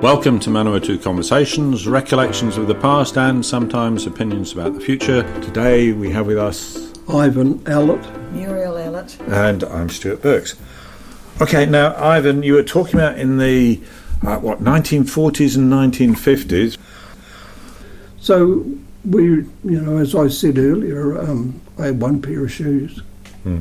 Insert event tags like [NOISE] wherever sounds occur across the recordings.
Welcome to Manawatu Conversations, recollections of the past and sometimes opinions about the future. Today we have with us Ivan Allot. Muriel Allot. and I'm Stuart Burks. Okay, now Ivan, you were talking about in the uh, what 1940s and 1950s. So we, you know, as I said earlier, um, I had one pair of shoes. Hmm.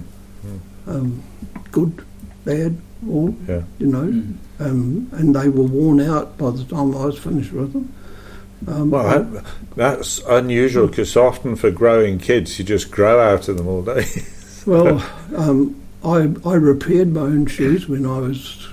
Um, good, bad, all, Yeah. you know, um, and they were worn out by the time I was finished with them. Um, Well, that, that's unusual because often for growing kids, you just grow out of them all day. [LAUGHS] Well, um, I I repaired my own shoes when I was.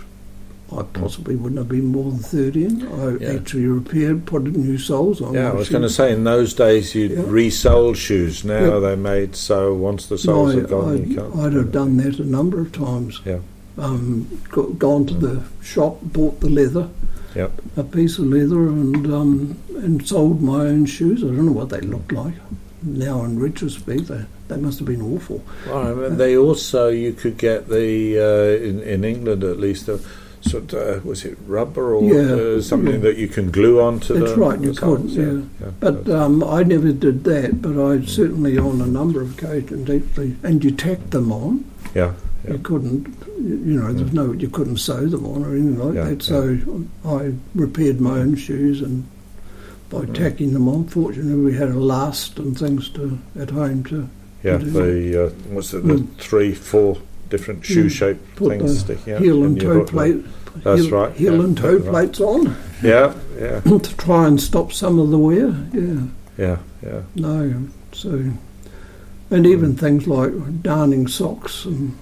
I possibly wouldn't have been more than thirteen. I Yeah. actually repaired, put new soles on. yeah, I was going to say in those days you'd Yeah. resole shoes. Now Yeah. they're made so once the soles No, are gone, I'd, you can't. I'd have done that a number of times. Yeah. Um, go, gone to the shop, bought the leather, Yep. a piece of leather, and um, and sold my own shoes. I don't know what they looked like. Now, in retrospect, they, they must have been awful. Well, I mean, they also you could get the uh, in in England at least a sort of, uh, was it rubber or Yeah, uh, something yeah. that you can glue onto That's the right, you the soles, could, yeah. But um, I never did that. But I certainly, on a number of occasions, actually, and you tacked them on. yeah, yeah. You couldn't, you know, there's no, you couldn't sew them on or anything like that. So I repaired my own shoes and by Mm. tacking them on. Fortunately, we had a last and things to at home to yeah. to do The uh, what's it? The Mm. three, four different shoe Mm. shaped put things sticking out. heel and toe plate. That's heel, right, Heel yeah, and toe right. plates on [LAUGHS] Yeah, yeah, [LAUGHS] to try and stop some of the wear. Yeah, yeah, yeah. no. So, and even Mm. things like darning socks and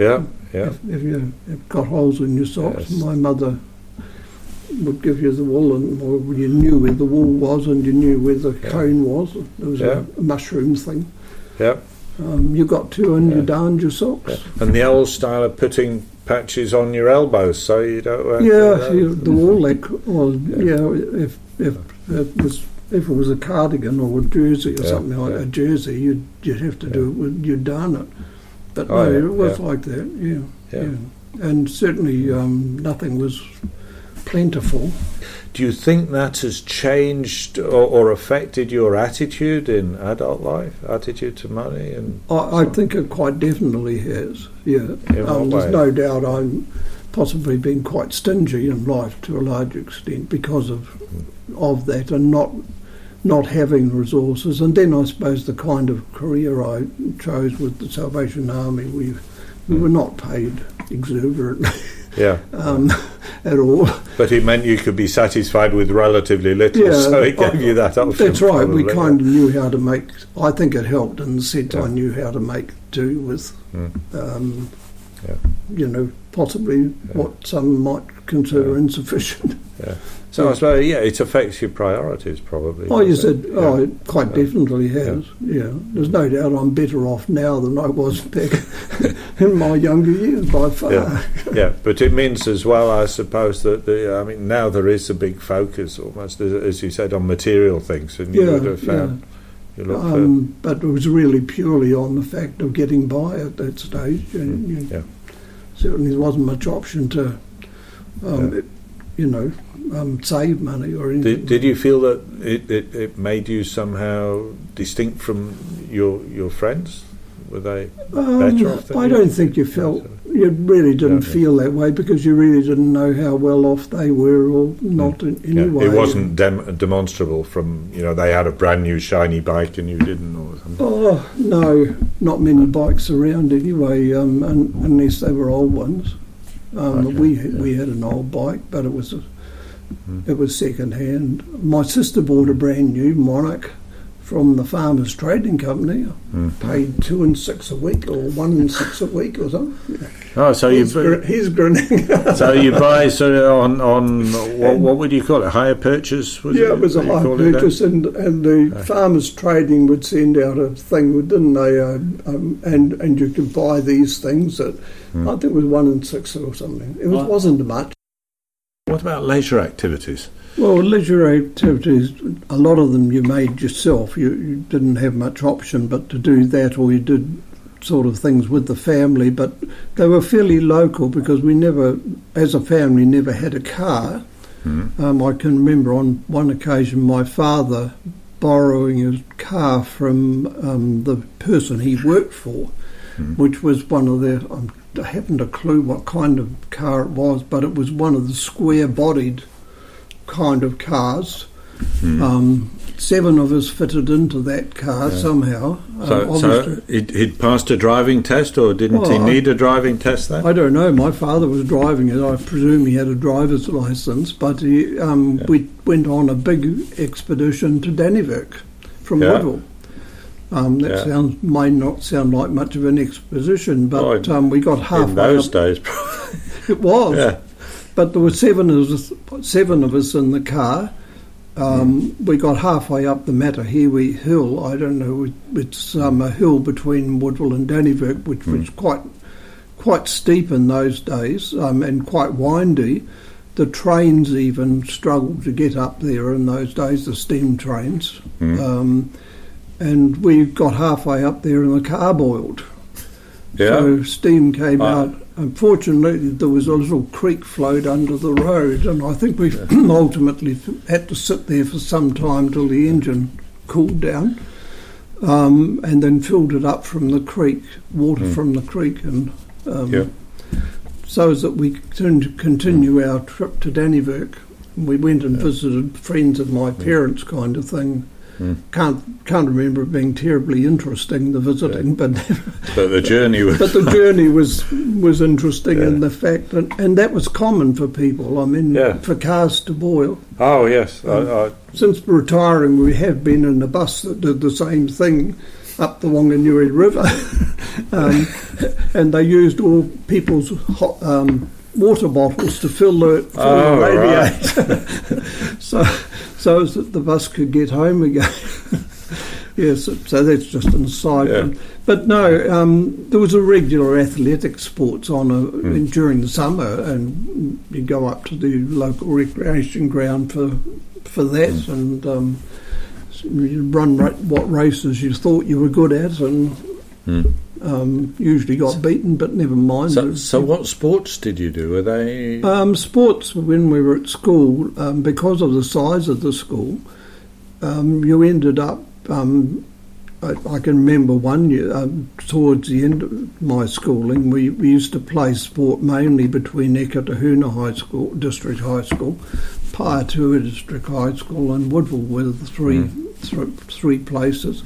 Yeah, yeah, If, if you have got holes in your socks, Yes. my mother would give you the wool, and well, you knew where the wool was, and you knew where the Yeah. cone was. There was Yeah. a, a mushroom thing. yeah. Um, you got to, and Yeah. you darned your socks. And the old style of putting patches on your elbows so you don't. Uh, Yeah, you, the wool leg. Well, Yeah. yeah. If if it was if it was a cardigan or a jersey or Yeah, something like yeah. a jersey, you'd you'd have to Yeah. do it. With, you'd darn it. But Oh, no, yeah, it was yeah. like that. Yeah, Yeah. yeah. And certainly um, nothing was plentiful. Do you think that has changed or, or affected your attitude in adult life, attitude to money, and I, I think it quite definitely has. Yeah, um, there's no doubt I'm possibly been quite stingy in life to a large extent because of of that and not not having resources. And then I suppose the kind of career I chose with the Salvation Army, we we Hmm. were not paid exuberantly yeah, [LAUGHS] um, at all. but it meant you could be satisfied with relatively little, Yeah, so it gave I- you that option. That's right. We kind of knew how to make. I think it helped in the sense Yeah. I knew how to make do with, Mm. um, Yeah. You know, possibly what some might consider Yeah. insufficient. [LAUGHS] So I suppose, yeah, it affects your priorities probably. Oh, you said, it? oh, it quite Yeah. definitely has. Yeah. There's no doubt I'm better off now than I was [LAUGHS] back [LAUGHS] in my younger years by far. Yeah. yeah, but it means as well, I suppose, that the I mean now there is a big focus, almost as, you said, on material things, and you Yeah, would have found Um, but it was really purely on the fact of getting by at that stage. And you, Mm, yeah. Certainly, there wasn't much option to, um, Yeah. it- you know, um, save money or anything. Did, did you feel that it, it, it made you somehow distinct from your your friends? Were they Um, better off I don't think you felt you really didn't Yeah. feel that way because you really didn't know how well off they were or not in any Yeah, way. it wasn't dem- demonstrable from you know they had a brand new shiny bike and you didn't or something. Oh no, not many bikes around anyway, um, un, unless they were old ones. Um, Okay, we yeah. we had an old bike, but it was Mm. it was second hand. My sister bought a brand new Monarch from the Farmers Trading Company. Mm. Paid two and six a week, or one and six a week, or something. Oh, so you he's, gr- he's grinning. [LAUGHS] so you buy sort of on on what, what would you call it? Hire purchase? Was yeah, it was a What you high called it purchase, and, and the Okay. farmers trading would send out a thing, didn't they? Uh, um, and and you could buy these things that Hmm. I think it was one and six or something. It was, wasn't much. What about leisure activities? Well, leisure activities, a lot of them you made yourself. You, you didn't have much option but to do that, or you did sort of things with the family. But they were fairly local because we never, as a family, never had a car. Mm. Um, I can remember on one occasion my father borrowing a car from um, the person he worked for, Mm. which was one of the. I haven't a clue what kind of car it was, but it was one of the square-bodied kind of cars. Mm. Um, seven of us fitted into that car Yeah. somehow. So, Uh, so he'd, he'd passed a driving test, or didn't he Well, I- need a driving test then? I don't know. My father was driving it. I presume he had a driver's license, but he, um, Yeah. we went on a big expedition to Dannevirke from Yeah. Woodville. Um, that Yeah. sounds may not sound like much of an expedition, but Oh, um, we got half. In halfway. those up. days, [LAUGHS] It was, yeah. But there were seven of us, seven of us in the car. Um, We got halfway up the Matahiwi Hill. I don't know. It's um, a hill between Woodville and Dannevirke, which Mm. was quite quite steep in those days um, and quite windy. The trains even struggled to get up there in those days. The steam trains. Mm. Um, and we got halfway up there and the car boiled. yeah. So steam came Ah. out. Unfortunately, there was a little creek flowed under the road, and I think we [CLEARS THROAT] ultimately had to sit there for some time till the engine cooled down, um, and then filled it up from the creek, water Mm. from the creek, and um, Yeah. so as that we could continue our trip to Dannevirke. We went and Yeah. visited friends of my parents, kind of thing. Mm. Can't can't remember it being terribly interesting the visiting, but But the journey was. but the [LAUGHS] journey was was interesting Yeah. in the fact that, and that was common for people. I mean, Yeah. for cars to boil. oh yes, I, I, Since retiring, we have been in a bus that did the same thing up the Wanganui River, [LAUGHS] um, and they used all people's hot, um, water bottles to fill the, fill Oh, the right. [LAUGHS] so so as that the bus could get home again. [LAUGHS] yes, so that's just an aside. Yeah. But no, um, there was a regular athletic sports on a, Hmm. in, during the summer, and you go up to the local recreation ground for for that, Hmm. and um, you run what races you thought you were good at, and Hmm. um, usually got beaten, but never mind. So, so what sports did you do? Were they? Um, sports, when we were at school, um, because of the size of the school, um, you ended up. Um, I, I can remember one year, um, towards the end of my schooling, we, we used to play sport mainly between Eketahuna High School, District High School, Pahiatua District High School, and Woodville were the three, thr- three places.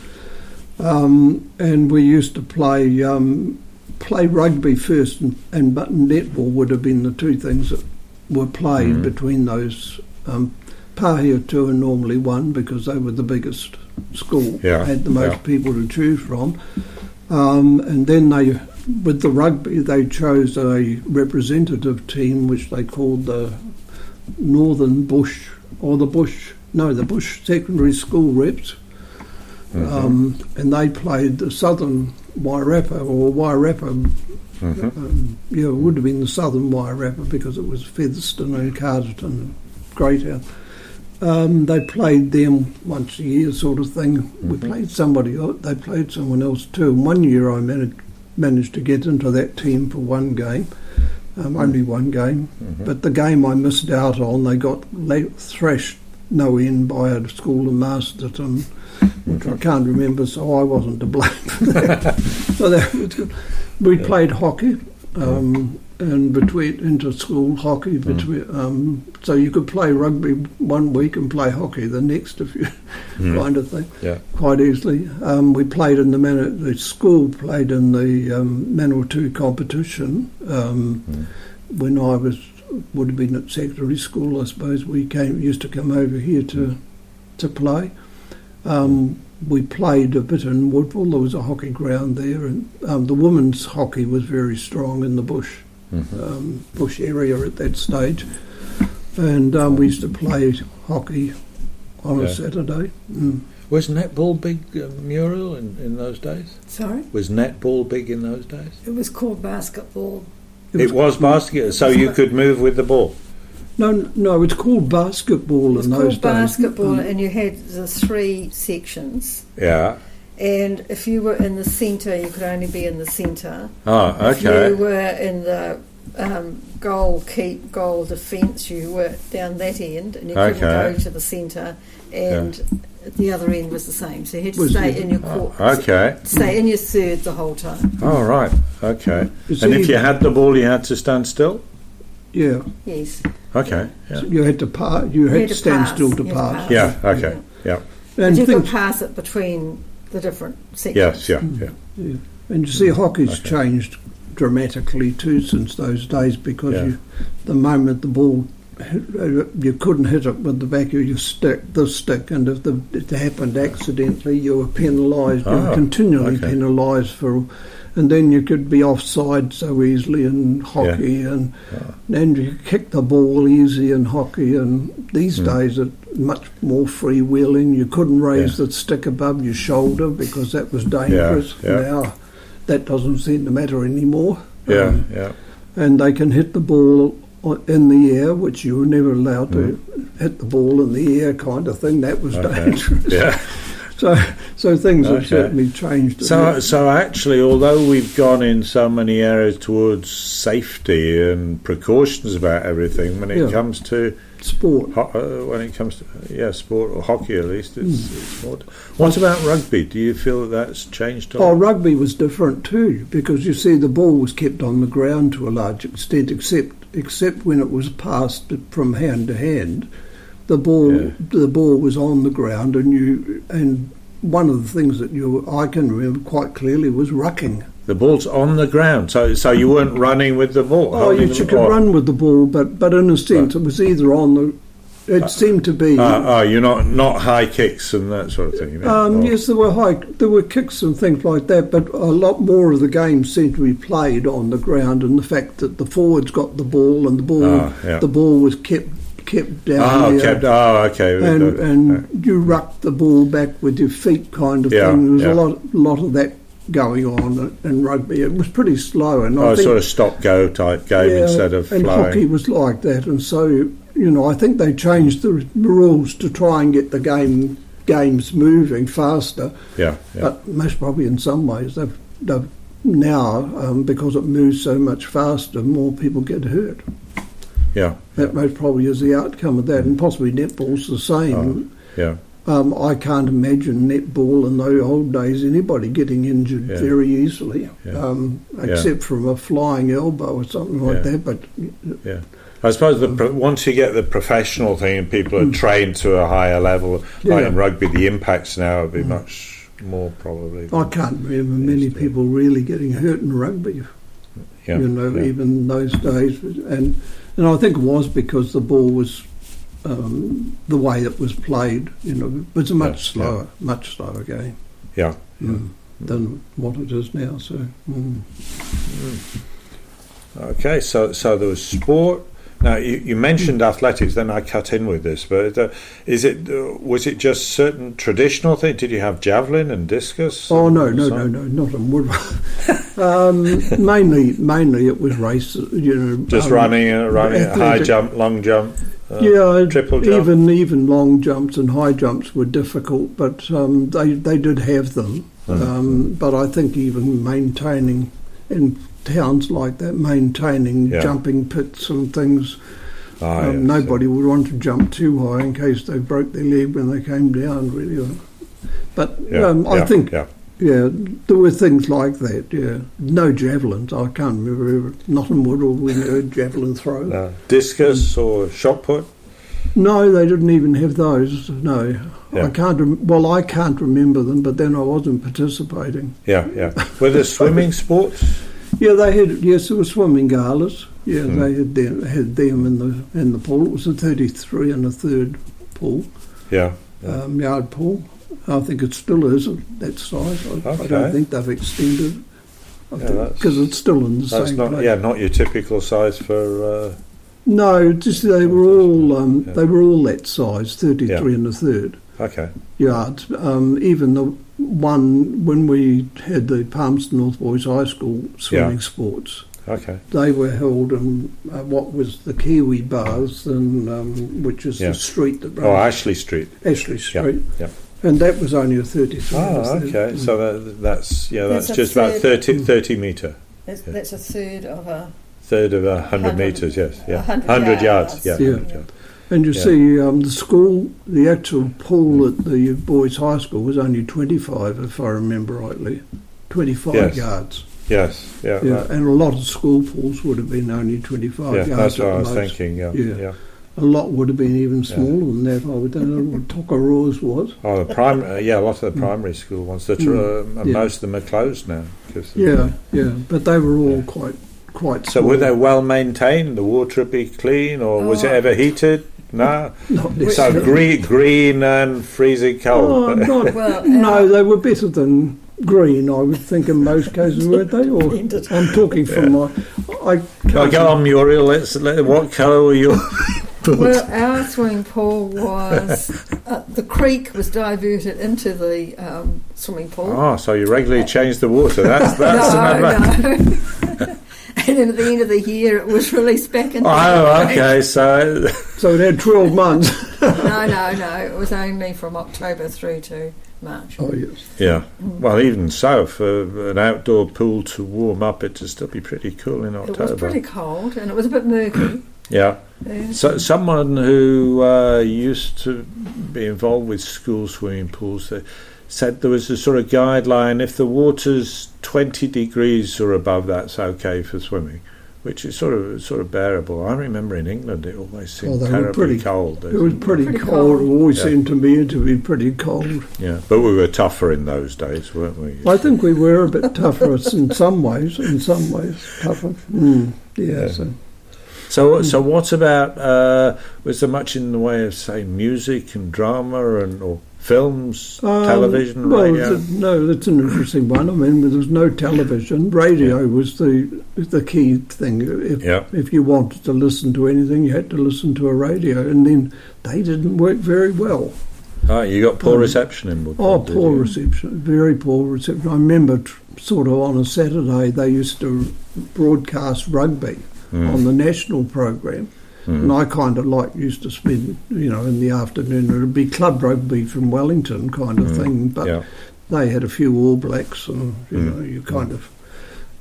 Um, and we used to play um, play rugby first, and, and but netball would have been the two things that were played Mhm. between those. Um, two and normally one because they were the biggest school, Yeah, had the most yeah. people to choose from. Um, and then they, with the rugby, they chose a representative team which they called the Northern Bush or the Bush, no, the Bush Secondary School reps. Mhm. Um, and they played the Southern Wairarapa or Wairarapa. Mhm. Um, yeah, it would have been the Southern Wairarapa because it was Featherston and Carterton and Greytown. Um, they played them once a year, sort of thing. We Mhm. played somebody. They played someone else too. And one year, I managed managed to get into that team for one game, um, only one game. Mhm. But the game I missed out on, they got la- thrashed no end by a school in Masterton, which I can't remember, so I wasn't to blame for that. [LAUGHS] so that was good. We played hockey, um, and between inter school hockey between. Um, so you could play rugby one week and play hockey the next, if you Mm. kind of thing Yeah. quite easily. Um, we played in the Man- the school played in the um, Manawatu competition um, Mm. when I was would have been at secondary school. I suppose we came used to come over here to to play. Um, we played a bit in Woodville. There was a hockey ground there, and um, the women's hockey was very strong in the bush Mhm. um, bush area at that stage. And um, we used to play hockey on Yeah. a Saturday. Mm. Was netball big, uh, Muriel, in, in those days? Sorry? Was netball big in those days? It was called basketball. It was basketball. so you could move with the ball. No, no, it's called basketball It was in those called days. basketball, Mm. and you had the three sections. Yeah. And if you were in the centre, you could only be in the centre. Oh, okay. If you were in the um, goal keep, goal defence, you were down that end, and you couldn't Okay. go to the centre. And at the other end was the same, so you had to Was stay the- in your court, Oh, okay. stay in your third the whole time. All right. Okay. You And if you had the ball, you had to stand still. Yeah, Yes, Okay. Yeah. so you had to pass. You had, had to to stand pass, still to you had to pass. pass. Yeah. Okay. Yeah. but And you could pass it between the different sections. Yes. Yeah. Mm. Yeah. and you see, hockey's Okay. changed dramatically too since those days because Yeah. you, the moment the ball, uh, you couldn't hit it with the back of your stick, the stick, and if the, it happened accidentally, you were penalised. You Oh, were continually okay. penalised for, and then you could be offside so easily in hockey, and Ah. and you kick the ball easy in hockey. And these Mm. days, it's much more freewheeling. You couldn't raise Yeah. the stick above your shoulder because that was dangerous. yeah. Now, that doesn't seem to matter anymore. Yeah. Um, Yeah. and they can hit the ball in the air, which you were never allowed to Mm. hit the ball in the air, kind of thing. That was Okay. dangerous. Yeah. [LAUGHS] So, so things have certainly changed. So, so actually, although we've gone in so many areas towards safety and precautions about everything, when it Yeah. comes to sport. ho- uh, when it comes to yeah, sport or hockey at least, it's, Hmm. it's more. What about rugby? Do you feel that that's changed? Oh, rugby was different too, because you see, the ball was kept on the ground to a large extent, except except when it was passed from hand to hand. The ball, Yeah. the ball was on the ground, and you and one of the things that you I can remember quite clearly was rucking. The ball's on the ground, so so you weren't [LAUGHS] running with the ball. Oh, you, you ball. could run with the ball, but but in a sense, it was either on the. It seemed to be. Ah, ah, you're not not high kicks and that sort of thing. You mean? Um, yes, there were high, there were kicks and things like that, but a lot more of the game seemed to be played on the ground, and the fact that the forwards got the ball and the ball, Ah, yeah. the ball was kept kept down Oh, there, kept. Oh, okay. and Uh, and you rucked the ball back with your feet, kind of Yeah, thing. There was yeah. a lot lot of that going on in rugby. It was pretty slow, and I oh, think sort of stop go type game yeah, instead of and flowing. hockey was like that, and so you know I think they changed the rules to try and get the game games moving faster. Yeah, yeah. But most probably in some ways they've, they've now um, because it moves so much faster, more people get hurt. Yeah, That most probably is the outcome of that, and possibly netball's the same. yeah. Um, I can't imagine netball in those old days anybody getting injured Yeah. very easily, Yeah. um, Yeah. except from a flying elbow or something like Yeah. that. But yeah, I suppose the once you get the professional thing and people are Mm. trained to a higher level, like Yeah. in rugby, the impacts now would be Mm. much more probably. I can't remember many people really getting hurt in rugby. yeah, you know, yeah. even those days. And and I think it was because the ball was um, the way it was played. You know, it was a much Yeah, yeah. slower, much slower game Yeah. mm, than what it is now. So mm. Okay, so so there was sport. Now you, you mentioned athletics. Then I cut in with this, but uh, is it uh, was it just certain traditional thing? Did you have javelin and discus? oh no, no, no, no, not in Woodville. [LAUGHS] um, mainly, mainly it was race. You know, Just um, running, uh, running, [LAUGHS] high jump, long jump. uh, yeah, triple jump. even even long jumps and high jumps were difficult, but um, they they did have them. Mhm. Um, but I think even maintaining in towns like that, maintaining Yeah. jumping pits and things, Ah, um, yes. nobody would want to jump too high in case they broke their leg when they came down. Really, but Yeah, um, I yeah, think yeah. yeah, there were things like that. Yeah, no javelins. I can't remember ever, not in Woodall we heard javelin throw. Uh, discus or shot put. No, they didn't even have those. No. I can't. Rem- well, I can't remember them, but then I wasn't participating. Yeah, yeah. Were there [LAUGHS] swimming sports? Yeah, they had. Yes, there were swimming galas. Yeah, Hmm. they had them, had them in the in the pool. It was a thirty-three and a third pool, Yeah. Yeah. um, yard pool, I think it still is at that size. I, I don't think they've extended Yeah, because it's still in the That's same not place. yeah, not your typical size for. Uh, No, just they were all um, Yeah. they were all that size, thirty three Yeah. and a third okay. yards. Um, even the one when we had the Palmerston North Boys High School swimming sports, Okay. they were held in uh, what was the Kiwi Baths, and um, which is Yeah. the street that Oh, runs Ashley Street. Ashley Street, yeah. and that was only a thirty three. Oh, okay. So that, that's yeah, That's that's, just about third. 30, 30 meter, That's, that's a third of a. third of a hundred Hundred- meters. Yes, yeah, a hundred hundred yards. yards. Yeah, Yeah. 100 yards. And you Yeah. see, um, the school, the actual pool at the boys' high school was only 25, if I remember rightly. 25 Yes. yards. Yes, yeah, Yeah, that- and a lot of school pools would have been only 25 yeah. yards. That's what at I the was most. thinking. Yeah, Yeah. yeah. A lot would have been even Yeah. smaller than that. I would don't know what Tockeroos was. [LAUGHS] Oh, the primary. yeah, a lot of the primary school ones. The tr- Mm. uh, Yeah. most of them are closed now. 'cause of- Yeah, yeah, but they were all Yeah. quite quite So small. were they well maintained? The water would be clean, or was it Oh. ever heated? No. Not So green, green and freezing cold. Oh, not, Well, [LAUGHS] no, they were better than green, I would think, in most cases, weren't they? Or [LAUGHS] I'm talking from my. I can't go on, Muriel. Let's. Let, what colour were your [LAUGHS] boots? Well, our swimming pool was uh, the creek was diverted into the um, swimming pool. Oh, so you regularly change the water. That's that's another. no, no. And then at the end of the year, it was released back into. Oh, the creek. okay. [LAUGHS] So So it had 12 months. No, [LAUGHS] no, no. It was only from October through to March. Oh, yes. yeah. Well, even so, for an outdoor pool to warm up, it to still be pretty cool in October. It was pretty cold and it was a bit murky. Yeah. Yeah. So someone who uh, used to be involved with school swimming pools uh, said there was a sort of guideline: if the water's twenty degrees or above, that's okay for swimming, which is sort of sort of bearable. I remember in England it always seemed Oh, they terribly pretty- cold. It was pretty, Pretty cold. cold. It always Yeah. seemed to me to be pretty cold. yeah, but we were tougher in those days, weren't we? I think we were a bit tougher [LAUGHS] in some ways. In some ways, tougher. Mm, yeah. Yeah. So. So, so what about? Uh, was there much in the way of say music and drama and or films, Um, television, well, radio? th- no, that's an interesting one. I mean, there was no television. Radio was the the key thing. If, Yeah. if you wanted to listen to anything, you had to listen to a radio, and then they didn't work very well. Oh, you got poor um, reception in Woodville. Oh, poor you? reception, very poor reception. I remember tr- sort of on a Saturday they used to broadcast rugby Mm. on the national program, Mm. and I kind of like used to spend, you know, in the afternoon. It'd be club rugby from Wellington kind of Mm. thing, but yeah. they had a few All Blacks, and you Mm. know, you kind of.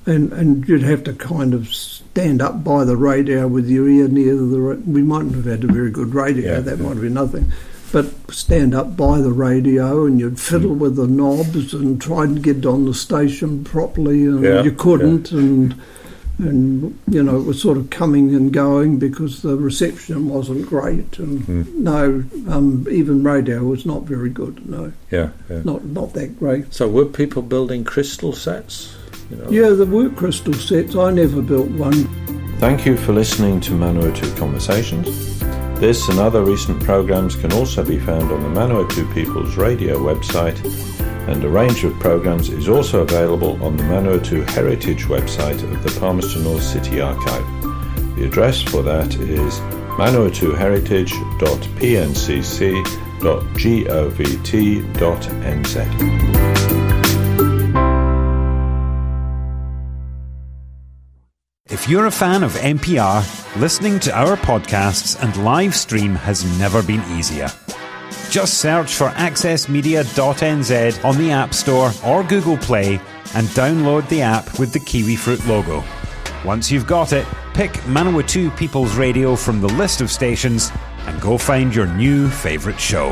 And, and you'd have to kind of stand up by the radio with your ear near the. We mightn't have had a very good radio. Yeah, that might have been nothing. But stand up by the radio and you'd fiddle Mm. with the knobs and try and get on the station properly, and Yeah, you couldn't. And and you know it was sort of coming and going because the reception wasn't great. And Mm. no, um, even radio was not very good. No, Yeah, yeah. not not that great. So were people building crystal sets? You know? Yeah, there were crystal sets. I never built one. Thank you for listening to Manawatu Conversations. This and other recent programs can also be found on the Manawatu People's Radio website, and a range of programs is also available on the Manawatu Heritage website of the Palmerston North City Archive. The address for that is manawatuheritage.pncc.govt.nz. If you're a fan of MPR, listening to our podcasts and live stream has never been easier. Just search for accessmedia.nz on the App Store or Google Play and download the app with the kiwi fruit logo. Once you've got it, pick Manawatu People's Radio from the list of stations and go find your new favourite show.